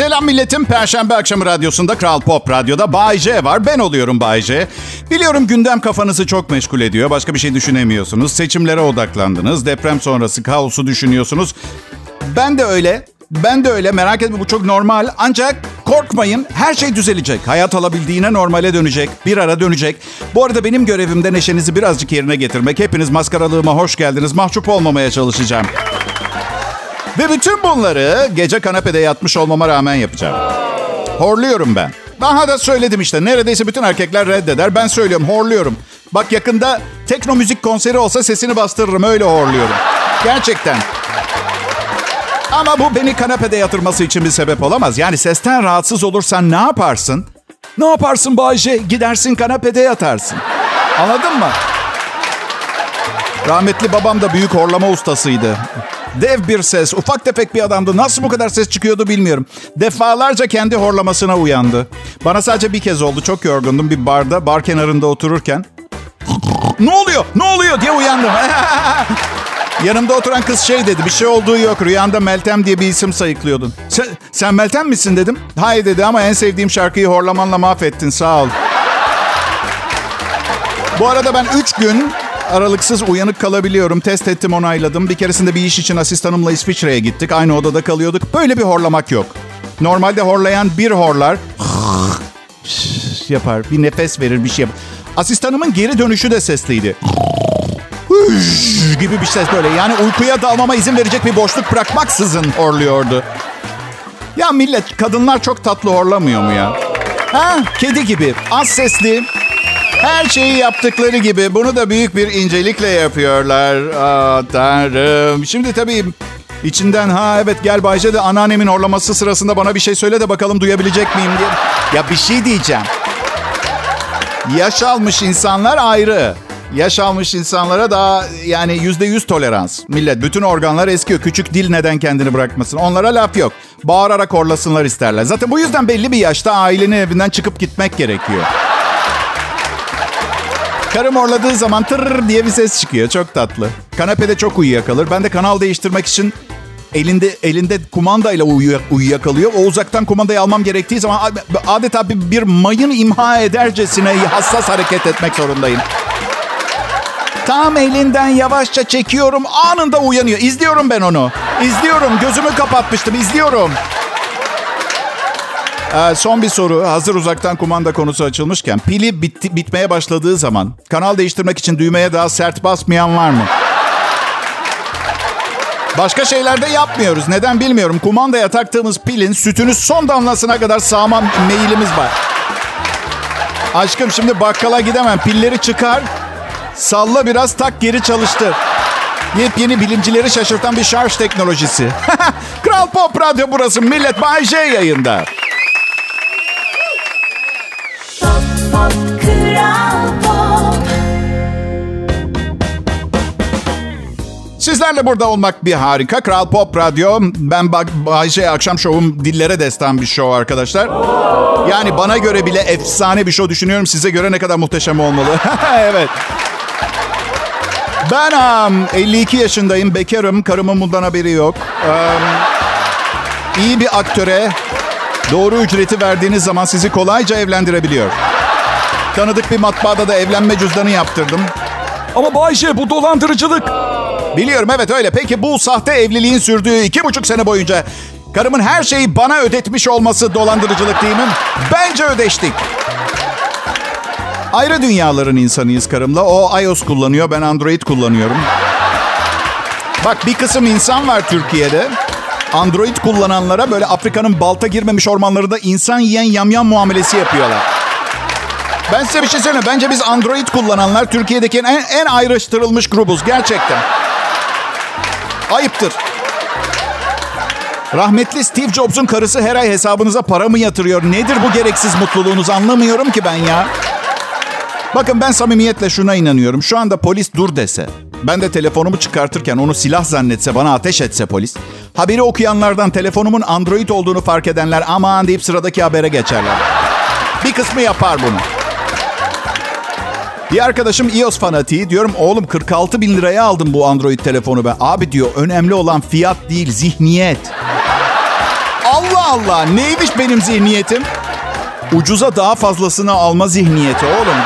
Selam milletim. Perşembe akşamı radyosunda Kral Pop Radyo'da Bay J var. Ben oluyorum Bay J. Biliyorum gündem kafanızı çok meşgul ediyor. Başka bir şey düşünemiyorsunuz. Seçimlere odaklandınız. Deprem sonrası kaosu düşünüyorsunuz. Ben de öyle. Ben de öyle. Merak etme bu çok normal. Ancak korkmayın. Her şey düzelecek. Hayat alabildiğine normale dönecek. Bir ara dönecek. Bu arada benim görevimde neşenizi birazcık yerine getirmek. Hepiniz maskaralığıma hoş geldiniz. Mahcup olmamaya çalışacağım. Ve bütün bunları gece kanepede yatmış olmama rağmen yapacağım. Horluyorum ben. Daha da söyledim işte. Neredeyse bütün erkekler reddeder. Ben söylüyorum, horluyorum. Bak yakında tekno müzik konseri olsa sesini bastırırım. Öyle horluyorum. Gerçekten. Ama bu beni kanepede yatırması için bir sebep olamaz. Yani sesten rahatsız olursan ne yaparsın? Ne yaparsın Bayce? Gidersin kanepede yatarsın. Anladın mı? Rahmetli babam da büyük horlama ustasıydı. Dev bir ses, ufak tefek bir adamdı. Nasıl bu kadar ses çıkıyordu bilmiyorum. Defalarca kendi horlamasına uyandı. Bana sadece bir kez oldu. Çok yorgundum bir barda, bar kenarında otururken. ne oluyor? Ne oluyor diye uyandım. Yanımda oturan kız şey dedi. Bir şey olduğu yok. Rüyanda Meltem diye bir isim sayıklıyordun. Sen, sen Meltem misin dedim. Hayır dedi ama en sevdiğim şarkıyı horlamanla mahvettin. Sağ ol. Bu arada ben 3 gün aralıksız uyanık kalabiliyorum. Test ettim onayladım. Bir keresinde bir iş için asistanımla İsviçre'ye gittik. Aynı odada kalıyorduk. Böyle bir horlamak yok. Normalde horlayan bir horlar yapar. Bir nefes verir bir şey yapar. Asistanımın geri dönüşü de sesliydi. gibi bir ses böyle. Yani uykuya dalmama izin verecek bir boşluk bırakmaksızın horluyordu. Ya millet kadınlar çok tatlı horlamıyor mu ya? Ha kedi gibi az sesli her şeyi yaptıkları gibi bunu da büyük bir incelikle yapıyorlar. Aa, tanrım. Şimdi tabii içinden ha evet gel Bayce de anneannemin horlaması sırasında bana bir şey söyle de bakalım duyabilecek miyim diye. Ya bir şey diyeceğim. Yaş almış insanlar ayrı. Yaş almış insanlara daha yani yüzde yüz tolerans. Millet bütün organlar eskiyor. Küçük dil neden kendini bırakmasın? Onlara laf yok. Bağırarak horlasınlar isterler. Zaten bu yüzden belli bir yaşta ailenin evinden çıkıp gitmek gerekiyor. Karım horladığı zaman tır diye bir ses çıkıyor. Çok tatlı. Kanepede çok uyuyakalır. Ben de kanal değiştirmek için elinde elinde kumandayla uyuyak, uyuyakalıyor. O uzaktan kumandayı almam gerektiği zaman adeta bir, bir mayın imha edercesine hassas hareket etmek zorundayım. Tam elinden yavaşça çekiyorum. Anında uyanıyor. İzliyorum ben onu. İzliyorum. Gözümü kapatmıştım. İzliyorum. Ee, son bir soru. Hazır uzaktan kumanda konusu açılmışken. Pili bitti, bitmeye başladığı zaman kanal değiştirmek için düğmeye daha sert basmayan var mı? Başka şeyler de yapmıyoruz. Neden bilmiyorum. Kumandaya taktığımız pilin sütünü son damlasına kadar sağmam meyilimiz var. Aşkım şimdi bakkala gidemem. Pilleri çıkar. Salla biraz tak geri çalıştır. Yepyeni bilimcileri şaşırtan bir şarj teknolojisi. Kral Pop Radyo burası. Millet Bay J yayında. Sizlerle burada olmak bir harika. Kral Pop Radyo. Ben Bayce Akşam Şovum dillere destan bir show arkadaşlar. Yani bana göre bile efsane bir show düşünüyorum. Size göre ne kadar muhteşem olmalı. evet. Ben um, 52 yaşındayım. Bekarım. Karımın bundan haberi yok. Um, iyi bir aktöre doğru ücreti verdiğiniz zaman sizi kolayca evlendirebiliyor. Tanıdık bir matbaada da evlenme cüzdanı yaptırdım. Ama Bayşe bu dolandırıcılık. Biliyorum evet öyle. Peki bu sahte evliliğin sürdüğü iki buçuk sene boyunca karımın her şeyi bana ödetmiş olması dolandırıcılık değil mi? Bence ödeştik. Ayrı dünyaların insanıyız karımla. O iOS kullanıyor, ben Android kullanıyorum. Bak bir kısım insan var Türkiye'de. Android kullananlara böyle Afrika'nın balta girmemiş ormanlarında insan yiyen yamyam muamelesi yapıyorlar. Ben size bir şey söyleyeyim. Bence biz Android kullananlar Türkiye'deki en, en ayrıştırılmış grubuz. Gerçekten. Ayıptır. Rahmetli Steve Jobs'un karısı her ay hesabınıza para mı yatırıyor? Nedir bu gereksiz mutluluğunuz anlamıyorum ki ben ya. Bakın ben samimiyetle şuna inanıyorum. Şu anda polis dur dese, ben de telefonumu çıkartırken onu silah zannetse, bana ateş etse polis. Haberi okuyanlardan telefonumun Android olduğunu fark edenler aman deyip sıradaki habere geçerler. Bir kısmı yapar bunu. Bir arkadaşım iOS fanatiği. Diyorum oğlum 46 bin liraya aldım bu Android telefonu ben. Abi diyor önemli olan fiyat değil zihniyet. Allah Allah. Neymiş benim zihniyetim? Ucuza daha fazlasını alma zihniyeti oğlum.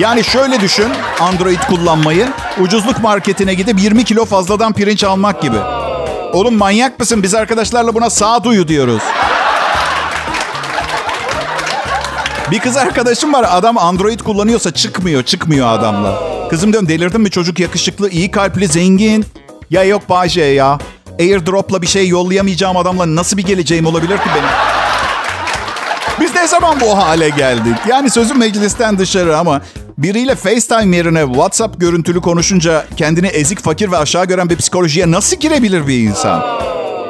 Yani şöyle düşün Android kullanmayı. Ucuzluk marketine gidip 20 kilo fazladan pirinç almak gibi. Oğlum manyak mısın? Biz arkadaşlarla buna sağduyu diyoruz. Bir kız arkadaşım var. Adam Android kullanıyorsa çıkmıyor, çıkmıyor adamla. Kızım diyorum delirdin mi? Çocuk yakışıklı, iyi kalpli, zengin. Ya yok Bayce ya. Airdrop'la bir şey yollayamayacağım adamla nasıl bir geleceğim olabilir ki benim? Biz ne zaman bu hale geldik? Yani sözüm meclisten dışarı ama biriyle FaceTime yerine WhatsApp görüntülü konuşunca kendini ezik, fakir ve aşağı gören bir psikolojiye nasıl girebilir bir insan?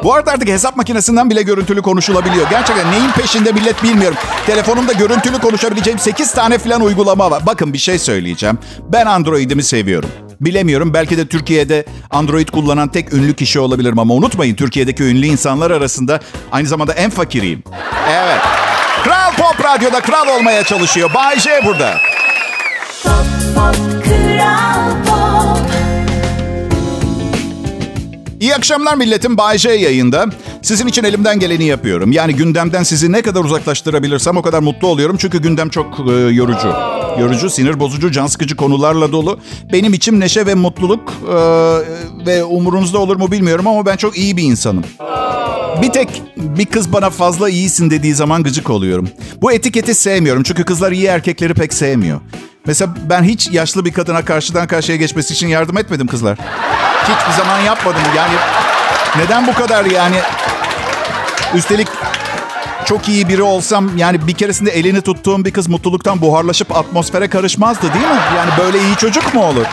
Bu arada artık hesap makinesinden bile görüntülü konuşulabiliyor. Gerçekten neyin peşinde millet bilmiyorum. Telefonumda görüntülü konuşabileceğim 8 tane falan uygulama var. Bakın bir şey söyleyeceğim. Ben Android'imi seviyorum. Bilemiyorum belki de Türkiye'de Android kullanan tek ünlü kişi olabilirim ama unutmayın Türkiye'deki ünlü insanlar arasında aynı zamanda en fakiriyim. Evet. Kral Pop Radyo'da kral olmaya çalışıyor. Bay J burada. Pop, pop, kral İyi akşamlar milletim. Bay J yayında. Sizin için elimden geleni yapıyorum. Yani gündemden sizi ne kadar uzaklaştırabilirsem o kadar mutlu oluyorum. Çünkü gündem çok e, yorucu. Yorucu, sinir bozucu, can sıkıcı konularla dolu. Benim içim neşe ve mutluluk. e, ve umurunuzda olur mu bilmiyorum ama ben çok iyi bir insanım. Bir tek bir kız bana fazla iyisin dediği zaman gıcık oluyorum. Bu etiketi sevmiyorum çünkü kızlar iyi erkekleri pek sevmiyor. Mesela ben hiç yaşlı bir kadına karşıdan karşıya geçmesi için yardım etmedim kızlar. Hiçbir zaman yapmadım yani. Neden bu kadar yani? Üstelik çok iyi biri olsam yani bir keresinde elini tuttuğum bir kız mutluluktan buharlaşıp atmosfere karışmazdı değil mi? Yani böyle iyi çocuk mu olur?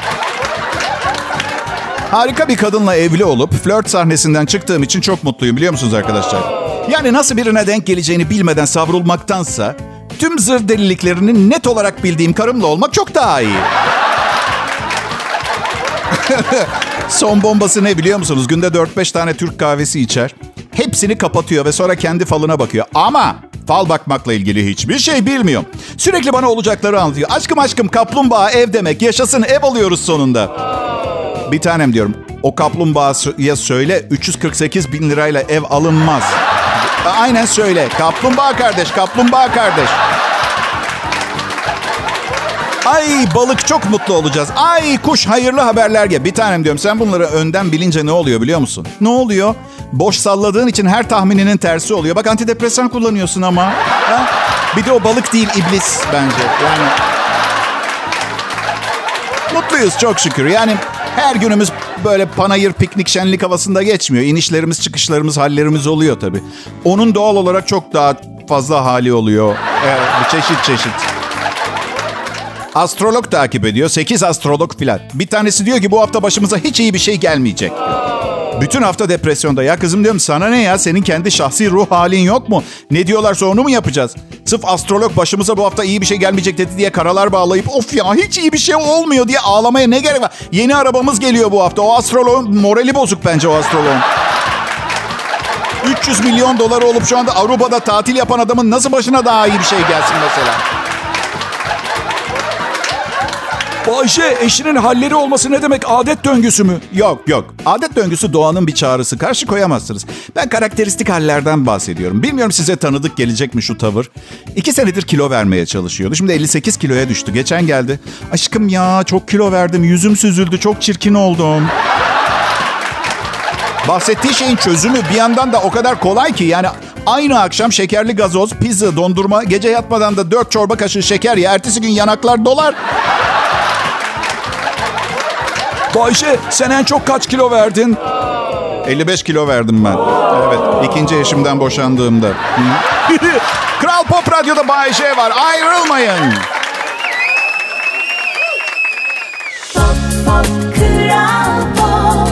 Harika bir kadınla evli olup flört sahnesinden çıktığım için çok mutluyum biliyor musunuz arkadaşlar? Yani nasıl birine denk geleceğini bilmeden savrulmaktansa tüm zır deliliklerini net olarak bildiğim karımla olmak çok daha iyi. Son bombası ne biliyor musunuz? Günde 4-5 tane Türk kahvesi içer. Hepsini kapatıyor ve sonra kendi falına bakıyor. Ama fal bakmakla ilgili hiçbir şey bilmiyor. Sürekli bana olacakları anlatıyor. Aşkım aşkım kaplumbağa ev demek. Yaşasın ev alıyoruz sonunda. Bir tanem diyorum. O kaplumbağaya söyle 348 bin lirayla ev alınmaz. Aynen söyle. Kaplumbağa kardeş, kaplumbağa kardeş. Ay balık çok mutlu olacağız. Ay kuş hayırlı haberler gel. Bir tanem diyorum sen bunları önden bilince ne oluyor biliyor musun? Ne oluyor? Boş salladığın için her tahmininin tersi oluyor. Bak antidepresan kullanıyorsun ama. Ha? Bir de o balık değil iblis bence. Yani mutluyuz çok şükür. Yani her günümüz böyle panayır piknik şenlik havasında geçmiyor. İnişlerimiz çıkışlarımız hallerimiz oluyor tabii. Onun doğal olarak çok daha fazla hali oluyor. Evet, çeşit çeşit. Astrolog takip ediyor. 8 astrolog filan. Bir tanesi diyor ki bu hafta başımıza hiç iyi bir şey gelmeyecek. Bütün hafta depresyonda. Ya kızım diyorum sana ne ya? Senin kendi şahsi ruh halin yok mu? Ne diyorlarsa onu mu yapacağız? Sırf astrolog başımıza bu hafta iyi bir şey gelmeyecek dedi diye karalar bağlayıp of ya hiç iyi bir şey olmuyor diye ağlamaya ne gerek var? Yeni arabamız geliyor bu hafta. O astrologun morali bozuk bence o astrologun. 300 milyon dolar olup şu anda Avrupa'da tatil yapan adamın nasıl başına daha iyi bir şey gelsin mesela? Bayşe eşinin halleri olması ne demek adet döngüsü mü? Yok yok. Adet döngüsü doğanın bir çağrısı. Karşı koyamazsınız. Ben karakteristik hallerden bahsediyorum. Bilmiyorum size tanıdık gelecek mi şu tavır. İki senedir kilo vermeye çalışıyordu. Şimdi 58 kiloya düştü. Geçen geldi. Aşkım ya çok kilo verdim. Yüzüm süzüldü. Çok çirkin oldum. Bahsettiği şeyin çözümü bir yandan da o kadar kolay ki yani aynı akşam şekerli gazoz, pizza, dondurma, gece yatmadan da 4 çorba kaşığı şeker ya ertesi gün yanaklar dolar. Bayşe sen en çok kaç kilo verdin? 55 kilo verdim ben. Evet, ikinci eşimden boşandığımda. Kral Pop Radyo'da Bay J var. Ayrılmayın. Pop, pop, kral pop.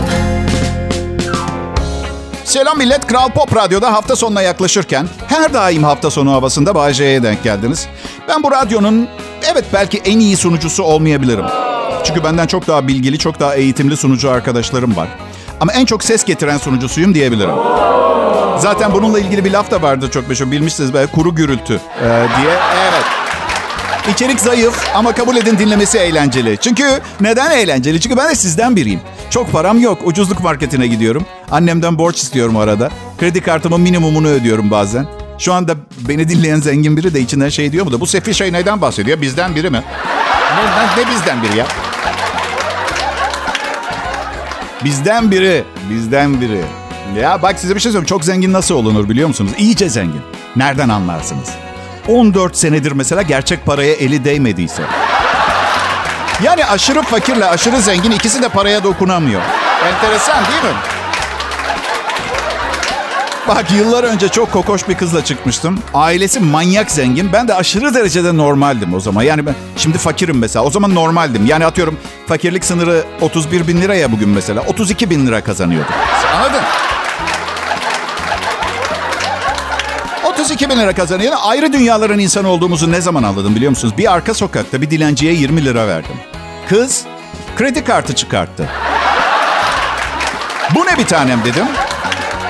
Selam millet. Kral Pop Radyo'da hafta sonuna yaklaşırken her daim hafta sonu havasında Bay J'ye denk geldiniz. Ben bu radyonun evet belki en iyi sunucusu olmayabilirim. Çünkü benden çok daha bilgili, çok daha eğitimli sunucu arkadaşlarım var. Ama en çok ses getiren sunucusuyum diyebilirim. Zaten bununla ilgili bir laf da vardı çok meşhur. Bilmişsiniz böyle kuru gürültü e, diye. Evet. İçerik zayıf ama kabul edin dinlemesi eğlenceli. Çünkü neden eğlenceli? Çünkü ben de sizden biriyim. Çok param yok. Ucuzluk marketine gidiyorum. Annemden borç istiyorum arada. Kredi kartımın minimumunu ödüyorum bazen. Şu anda beni dinleyen zengin biri de içinden şey diyor mu da bu sefil şey neyden bahsediyor? Bizden biri mi? Ne, ne, bizden biri ya? Bizden biri. Bizden biri. Ya bak size bir şey söyleyeyim. Çok zengin nasıl olunur biliyor musunuz? İyice zengin. Nereden anlarsınız? 14 senedir mesela gerçek paraya eli değmediyse. Yani aşırı fakirle aşırı zengin ikisi de paraya dokunamıyor. Enteresan değil mi? Bak yıllar önce çok kokoş bir kızla çıkmıştım. Ailesi manyak zengin. Ben de aşırı derecede normaldim o zaman. Yani ben şimdi fakirim mesela. O zaman normaldim. Yani atıyorum fakirlik sınırı 31 bin liraya bugün mesela. 32 bin lira kazanıyordum. Anladın? 32 bin lira kazanıyor. Ayrı dünyaların insanı olduğumuzu ne zaman anladım biliyor musunuz? Bir arka sokakta bir dilenciye 20 lira verdim. Kız kredi kartı çıkarttı. Bu ne bir tanem dedim.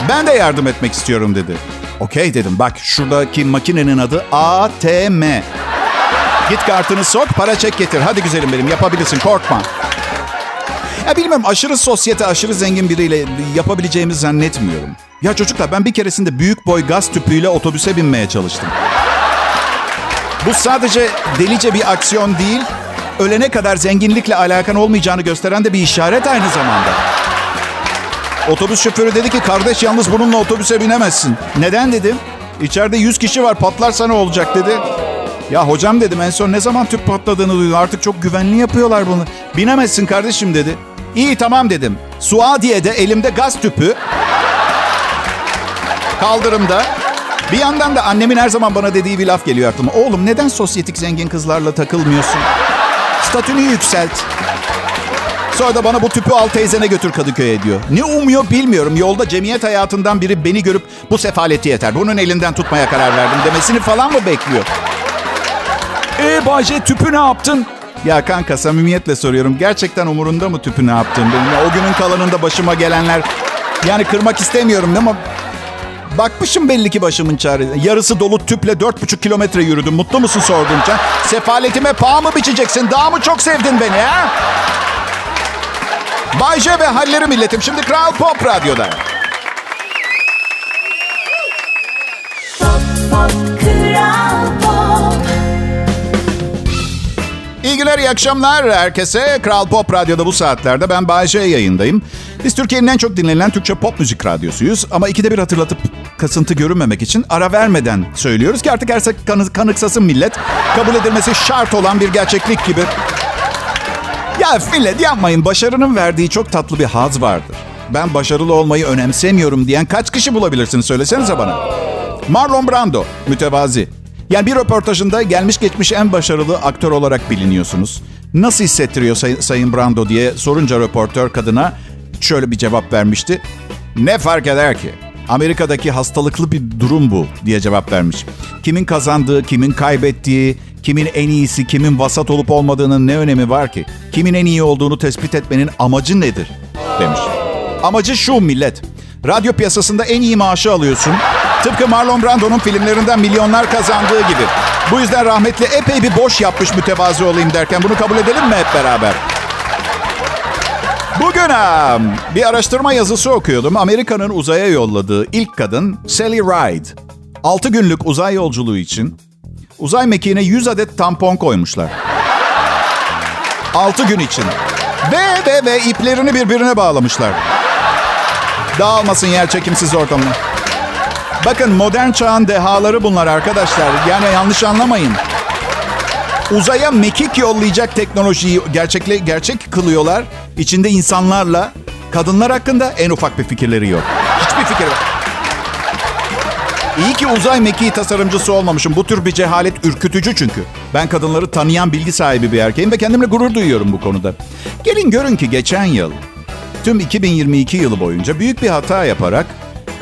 Ben de yardım etmek istiyorum dedi. Okey dedim. Bak şuradaki makinenin adı ATM. Git kartını sok, para çek getir. Hadi güzelim benim yapabilirsin korkma. Ya bilmiyorum aşırı sosyete, aşırı zengin biriyle yapabileceğimi zannetmiyorum. Ya çocuklar ben bir keresinde büyük boy gaz tüpüyle otobüse binmeye çalıştım. Bu sadece delice bir aksiyon değil, ölene kadar zenginlikle alakan olmayacağını gösteren de bir işaret aynı zamanda. Otobüs şoförü dedi ki kardeş yalnız bununla otobüse binemezsin. Neden dedim. İçeride 100 kişi var patlarsa ne olacak dedi. Ya hocam dedim en son ne zaman tüp patladığını duydum. Artık çok güvenli yapıyorlar bunu. Binemezsin kardeşim dedi. İyi tamam dedim. Suadiye'de elimde gaz tüpü. Kaldırımda. Bir yandan da annemin her zaman bana dediği bir laf geliyor aklıma. Oğlum neden sosyetik zengin kızlarla takılmıyorsun? Statünü yükselt. Sonra da bana bu tüpü al teyzene götür Kadıköy'e diyor. Ne umuyor bilmiyorum. Yolda cemiyet hayatından biri beni görüp bu sefaleti yeter. Bunun elinden tutmaya karar verdim demesini falan mı bekliyor? E Bayce tüpü ne yaptın? Ya kanka samimiyetle soruyorum. Gerçekten umurunda mı tüpü ne yaptığım benim? O günün kalanında başıma gelenler... Yani kırmak istemiyorum ama... Bakmışım belli ki başımın çaresine. Yarısı dolu tüple dört buçuk kilometre yürüdüm. Mutlu musun sorduğunca? Sefaletime paha mı biçeceksin? Daha mı çok sevdin beni ha? Bay J ve halleri milletim. Şimdi Kral Pop Radyo'da. Pop Pop Kral Pop İyi günler, iyi akşamlar herkese. Kral Pop Radyo'da bu saatlerde ben Bayece yayındayım. Biz Türkiye'nin en çok dinlenen Türkçe pop müzik radyosuyuz. Ama ikide bir hatırlatıp kasıntı görünmemek için ara vermeden söylüyoruz ki artık her kanı, kanıksasın millet. Kabul edilmesi şart olan bir gerçeklik gibi. Ya millet yapmayın. Başarının verdiği çok tatlı bir haz vardır. Ben başarılı olmayı önemsemiyorum diyen kaç kişi bulabilirsiniz söylesenize bana. Marlon Brando, mütevazi. Yani bir röportajında gelmiş geçmiş en başarılı aktör olarak biliniyorsunuz. Nasıl hissettiriyor say- Sayın Brando diye sorunca röportör kadına şöyle bir cevap vermişti. Ne fark eder ki? Amerika'daki hastalıklı bir durum bu diye cevap vermiş. Kimin kazandığı, kimin kaybettiği, kimin en iyisi, kimin vasat olup olmadığının ne önemi var ki? Kimin en iyi olduğunu tespit etmenin amacı nedir? demiş. Amacı şu millet. Radyo piyasasında en iyi maaşı alıyorsun. Tıpkı Marlon Brando'nun filmlerinden milyonlar kazandığı gibi. Bu yüzden rahmetli epey bir boş yapmış mütevazi olayım derken bunu kabul edelim mi hep beraber? Bugün ha, bir araştırma yazısı okuyordum. Amerika'nın uzaya yolladığı ilk kadın Sally Ride. 6 günlük uzay yolculuğu için uzay mekiğine 100 adet tampon koymuşlar. 6 gün için. Ve ve ve iplerini birbirine bağlamışlar. Dağılmasın yer çekimsiz ortamına. Bakın modern çağın dehaları bunlar arkadaşlar. Yani yanlış anlamayın. Uzaya mekik yollayacak teknolojiyi gerçekle gerçek kılıyorlar. İçinde insanlarla kadınlar hakkında en ufak bir fikirleri yok. Hiçbir fikir yok. İyi ki uzay mekiği tasarımcısı olmamışım. Bu tür bir cehalet ürkütücü çünkü. Ben kadınları tanıyan bilgi sahibi bir erkeğim ve kendimle gurur duyuyorum bu konuda. Gelin görün ki geçen yıl, tüm 2022 yılı boyunca büyük bir hata yaparak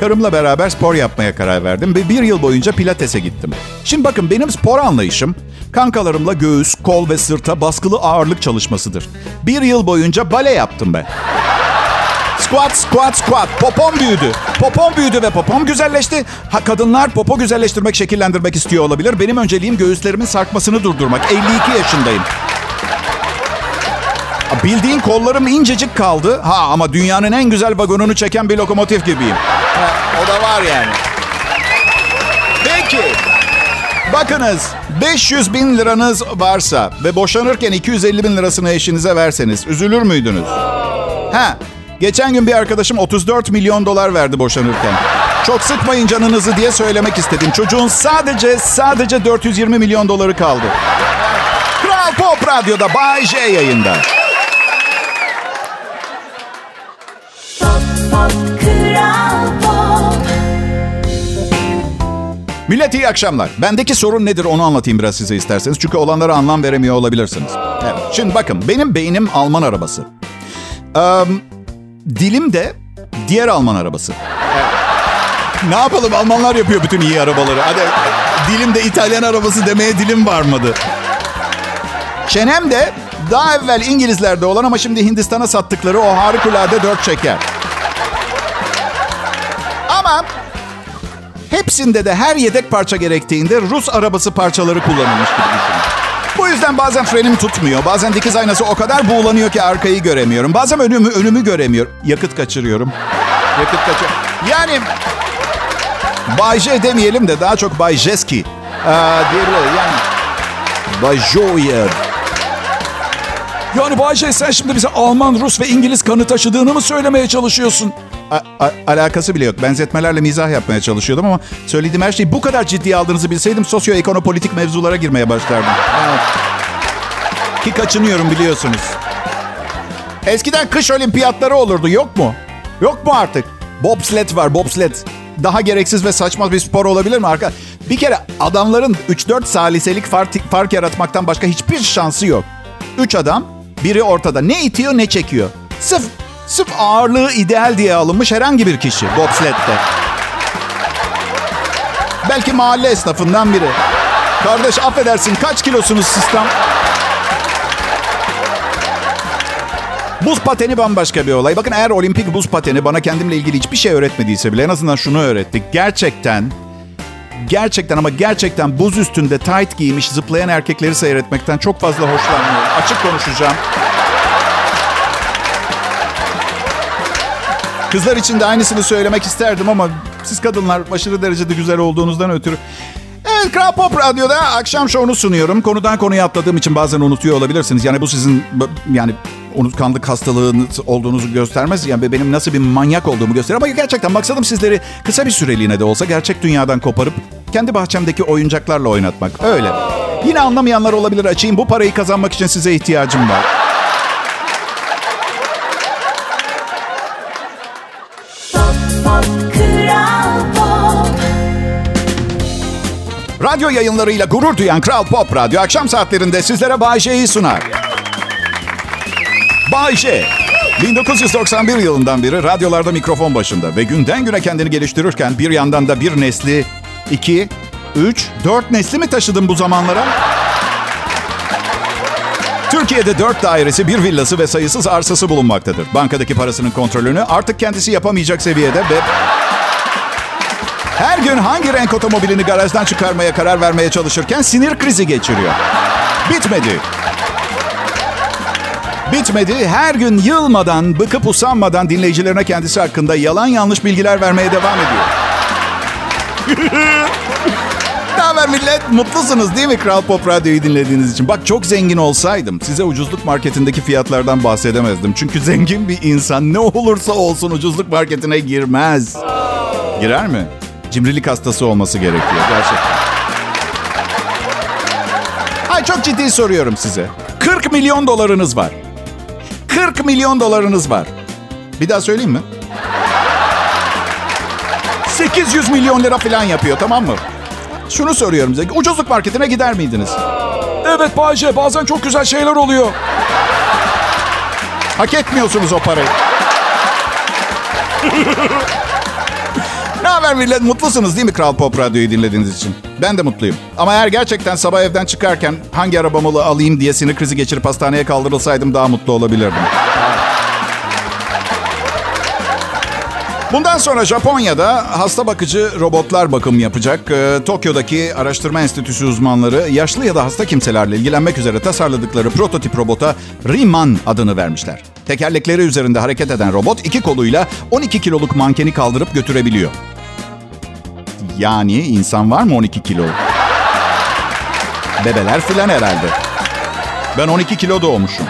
karımla beraber spor yapmaya karar verdim ve bir yıl boyunca pilatese gittim. Şimdi bakın benim spor anlayışım kankalarımla göğüs, kol ve sırta baskılı ağırlık çalışmasıdır. Bir yıl boyunca bale yaptım ben. Squat, squat, squat. Popom büyüdü. Popom büyüdü ve popom güzelleşti. Ha kadınlar popo güzelleştirmek, şekillendirmek istiyor olabilir. Benim önceliğim göğüslerimin sarkmasını durdurmak. 52 yaşındayım. Bildiğin kollarım incecik kaldı. Ha ama dünyanın en güzel vagonunu çeken bir lokomotif gibiyim. O da var yani. Peki. Bakınız 500 bin liranız varsa ve boşanırken 250 bin lirasını eşinize verseniz üzülür müydünüz? Ha, geçen gün bir arkadaşım 34 milyon dolar verdi boşanırken. Çok sıkmayın canınızı diye söylemek istedim. Çocuğun sadece sadece 420 milyon doları kaldı. Kral Pop Radyo'da Bay J yayında. Millet iyi akşamlar. Bendeki sorun nedir onu anlatayım biraz size isterseniz. Çünkü olanlara anlam veremiyor olabilirsiniz. Evet. Şimdi bakın benim beynim Alman arabası. Ee, dilim de diğer Alman arabası. Ne yapalım Almanlar yapıyor bütün iyi arabaları. Hadi dilim de İtalyan arabası demeye dilim varmadı. Çenem de daha evvel İngilizlerde olan ama şimdi Hindistan'a sattıkları o harikulade dört çeker. Ama Hepsinde de her yedek parça gerektiğinde Rus arabası parçaları kullanılmış gibi düşünün. Bu yüzden bazen frenim tutmuyor. Bazen dikiz aynası o kadar buğulanıyor ki arkayı göremiyorum. Bazen önümü önümü göremiyorum. Yakıt kaçırıyorum. Yakıt kaçır. Yani Bay J demeyelim de daha çok Bay Jeski. Ee, diyebiliriz. Yani Bay Joyer. Yani Bayce sen şimdi bize Alman, Rus ve İngiliz kanı taşıdığını mı söylemeye çalışıyorsun? A- alakası bile yok. Benzetmelerle mizah yapmaya çalışıyordum ama söylediğim her şeyi bu kadar ciddiye aldığınızı bilseydim sosyoekonopolitik mevzulara girmeye başlardım. Evet. Ki kaçınıyorum biliyorsunuz. Eskiden kış olimpiyatları olurdu yok mu? Yok mu artık? Bobsled var bobsled. Daha gereksiz ve saçma bir spor olabilir mi arka? Bir kere adamların 3-4 saliselik fark, fark yaratmaktan başka hiçbir şansı yok. 3 adam, biri ortada. Ne itiyor ne çekiyor. Sırf, sırf ağırlığı ideal diye alınmış herhangi bir kişi bobsledde. Belki mahalle esnafından biri. Kardeş affedersin kaç kilosunuz sistem? Buz pateni bambaşka bir olay. Bakın eğer olimpik buz pateni bana kendimle ilgili hiçbir şey öğretmediyse bile en azından şunu öğretti. Gerçekten, gerçekten ama gerçekten buz üstünde tight giymiş zıplayan erkekleri seyretmekten çok fazla hoşlanmıyorum. Açık konuşacağım. Kızlar için de aynısını söylemek isterdim ama siz kadınlar aşırı derecede güzel olduğunuzdan ötürü. Evet Kral Pop Radyo'da akşam şovunu sunuyorum. Konudan konuya atladığım için bazen unutuyor olabilirsiniz. Yani bu sizin yani unutkanlık hastalığınız olduğunuzu göstermez. Yani benim nasıl bir manyak olduğumu gösterir. Ama gerçekten maksadım sizleri kısa bir süreliğine de olsa gerçek dünyadan koparıp kendi bahçemdeki oyuncaklarla oynatmak. Öyle. Yine anlamayanlar olabilir açayım. Bu parayı kazanmak için size ihtiyacım var. Radyo yayınlarıyla gurur duyan Kral Pop Radyo akşam saatlerinde sizlere Bay J'yi sunar. Bay J. 1991 yılından beri radyolarda mikrofon başında ve günden güne kendini geliştirirken bir yandan da bir nesli, iki, üç, dört nesli mi taşıdın bu zamanlara? Türkiye'de dört dairesi, bir villası ve sayısız arsası bulunmaktadır. Bankadaki parasının kontrolünü artık kendisi yapamayacak seviyede ve her gün hangi renk otomobilini garajdan çıkarmaya karar vermeye çalışırken sinir krizi geçiriyor. Bitmedi. Bitmedi. Her gün yılmadan, bıkıp usanmadan dinleyicilerine kendisi hakkında yalan yanlış bilgiler vermeye devam ediyor. ne millet? Mutlusunuz değil mi Kral Pop Radyo'yu dinlediğiniz için? Bak çok zengin olsaydım size ucuzluk marketindeki fiyatlardan bahsedemezdim. Çünkü zengin bir insan ne olursa olsun ucuzluk marketine girmez. Girer mi? Cimrilik hastası olması gerekiyor gerçekten. Ay çok ciddi soruyorum size. 40 milyon dolarınız var. 40 milyon dolarınız var. Bir daha söyleyeyim mi? 800 milyon lira falan yapıyor tamam mı? Şunu soruyorum size. Ucuzluk marketine gider miydiniz? Evet Bayce bazen çok güzel şeyler oluyor. Hak etmiyorsunuz o parayı. haber millet? Mutlusunuz değil mi Kral Pop Radyo'yu dinlediğiniz için? Ben de mutluyum. Ama eğer gerçekten sabah evden çıkarken hangi arabamı alayım diye sinir krizi geçirip hastaneye kaldırılsaydım daha mutlu olabilirdim. Bundan sonra Japonya'da hasta bakıcı robotlar bakım yapacak. Ee, Tokyo'daki araştırma enstitüsü uzmanları yaşlı ya da hasta kimselerle ilgilenmek üzere tasarladıkları prototip robota Riman adını vermişler. Tekerlekleri üzerinde hareket eden robot iki koluyla 12 kiloluk mankeni kaldırıp götürebiliyor. Yani insan var mı 12 kilo? Bebeler filan herhalde. Ben 12 kilo doğmuşum.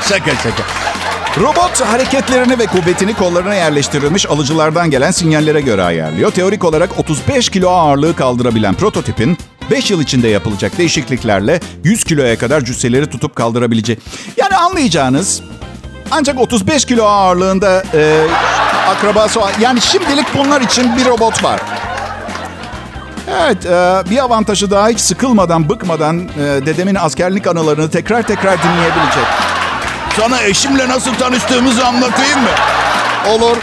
şaka şaka. Robot hareketlerini ve kuvvetini kollarına yerleştirilmiş alıcılardan gelen sinyallere göre ayarlıyor. Teorik olarak 35 kilo ağırlığı kaldırabilen prototipin 5 yıl içinde yapılacak değişikliklerle 100 kiloya kadar cüsseleri tutup kaldırabileceği. Yani anlayacağınız ancak 35 kilo ağırlığında e, akrabası yani şimdilik bunlar için bir robot var. Evet, e, bir avantajı daha hiç sıkılmadan, bıkmadan e, dedemin askerlik anılarını tekrar tekrar dinleyebilecek. Sana eşimle nasıl tanıştığımızı anlatayım mı? Olur.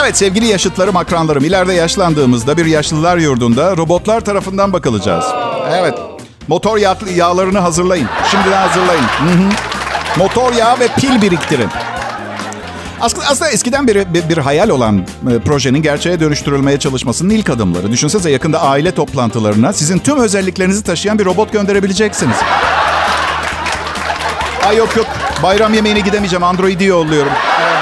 Evet sevgili yaşıtlarım, akranlarım. ileride yaşlandığımızda bir yaşlılar yurdunda robotlar tarafından bakılacağız. Evet. Motor yağ, yağlarını hazırlayın. Şimdiden hazırlayın. Hı hı. Motor yağı ve pil biriktirin. Aslında, aslında eskiden beri bir, bir hayal olan e, projenin gerçeğe dönüştürülmeye çalışmasının ilk adımları. Düşünsenize yakında aile toplantılarına sizin tüm özelliklerinizi taşıyan bir robot gönderebileceksiniz. Ay yok yok. Bayram yemeğine gidemeyeceğim. Android'i yolluyorum. Pop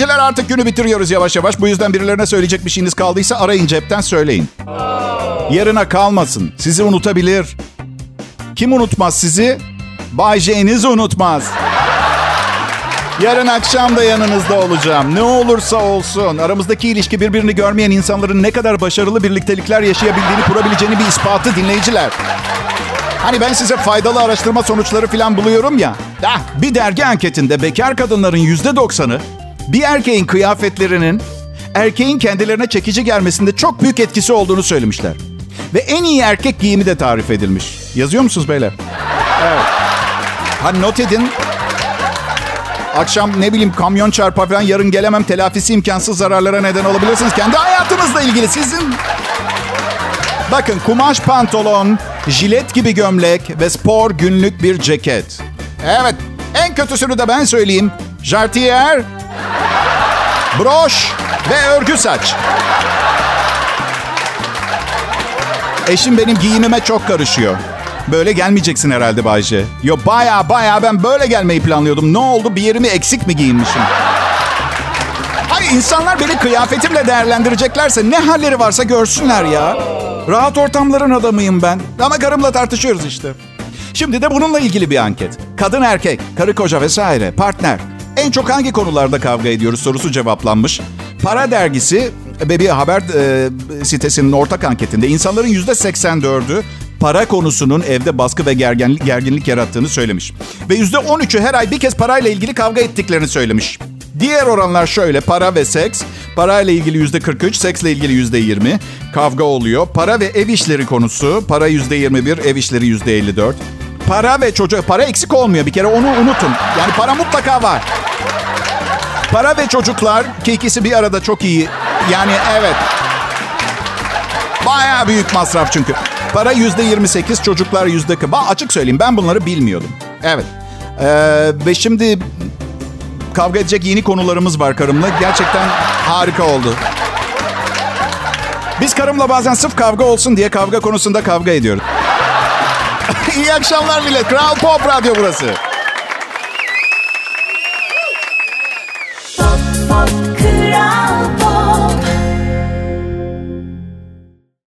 dinleyiciler artık günü bitiriyoruz yavaş yavaş. Bu yüzden birilerine söyleyecek bir şeyiniz kaldıysa arayın cepten söyleyin. Yarına kalmasın. Sizi unutabilir. Kim unutmaz sizi? Bay J'niz unutmaz. Yarın akşam da yanınızda olacağım. Ne olursa olsun. Aramızdaki ilişki birbirini görmeyen insanların ne kadar başarılı birliktelikler yaşayabildiğini kurabileceğini bir ispatı dinleyiciler. Hani ben size faydalı araştırma sonuçları falan buluyorum ya. Ah, bir dergi anketinde bekar kadınların yüzde doksanı bir erkeğin kıyafetlerinin erkeğin kendilerine çekici gelmesinde çok büyük etkisi olduğunu söylemişler. Ve en iyi erkek giyimi de tarif edilmiş. Yazıyor musunuz beyler? Evet. Ha not edin. Akşam ne bileyim kamyon çarpar falan yarın gelemem telafisi imkansız zararlara neden olabilirsiniz. Kendi hayatınızla ilgili sizin Bakın kumaş pantolon, jilet gibi gömlek ve spor günlük bir ceket. Evet, en kötüsünü de ben söyleyeyim. Jartier, broş ve örgü saç. Eşim benim giyimime çok karışıyor. Böyle gelmeyeceksin herhalde Bayce. Yo baya baya ben böyle gelmeyi planlıyordum. Ne oldu bir yerimi eksik mi giyinmişim? Hayır insanlar beni kıyafetimle değerlendireceklerse ne halleri varsa görsünler ya. Rahat ortamların adamıyım ben. Ama karımla tartışıyoruz işte. Şimdi de bununla ilgili bir anket. Kadın erkek, karı koca vesaire, partner. En çok hangi konularda kavga ediyoruz sorusu cevaplanmış. Para dergisi ve bir haber e, sitesinin ortak anketinde insanların yüzde 84'ü para konusunun evde baskı ve gerginlik, gerginlik yarattığını söylemiş. Ve yüzde 13'ü her ay bir kez parayla ilgili kavga ettiklerini söylemiş. Diğer oranlar şöyle para ve seks. Parayla ilgili yüzde 43, seksle ilgili yüzde 20. Kavga oluyor. Para ve ev işleri konusu. Para yüzde 21, ev işleri yüzde 54. Para ve çocuk, para eksik olmuyor bir kere onu unutun. Yani para mutlaka var. Para ve çocuklar ki ikisi bir arada çok iyi. Yani evet. Bayağı büyük masraf çünkü. Para yüzde 28, çocuklar yüzde 40. Ba- Açık söyleyeyim ben bunları bilmiyordum. Evet. Ee, ve şimdi kavga edecek yeni konularımız var karımla. Gerçekten harika oldu. Biz karımla bazen sırf kavga olsun diye kavga konusunda kavga ediyoruz. İyi akşamlar millet. Kral Pop Radyo burası.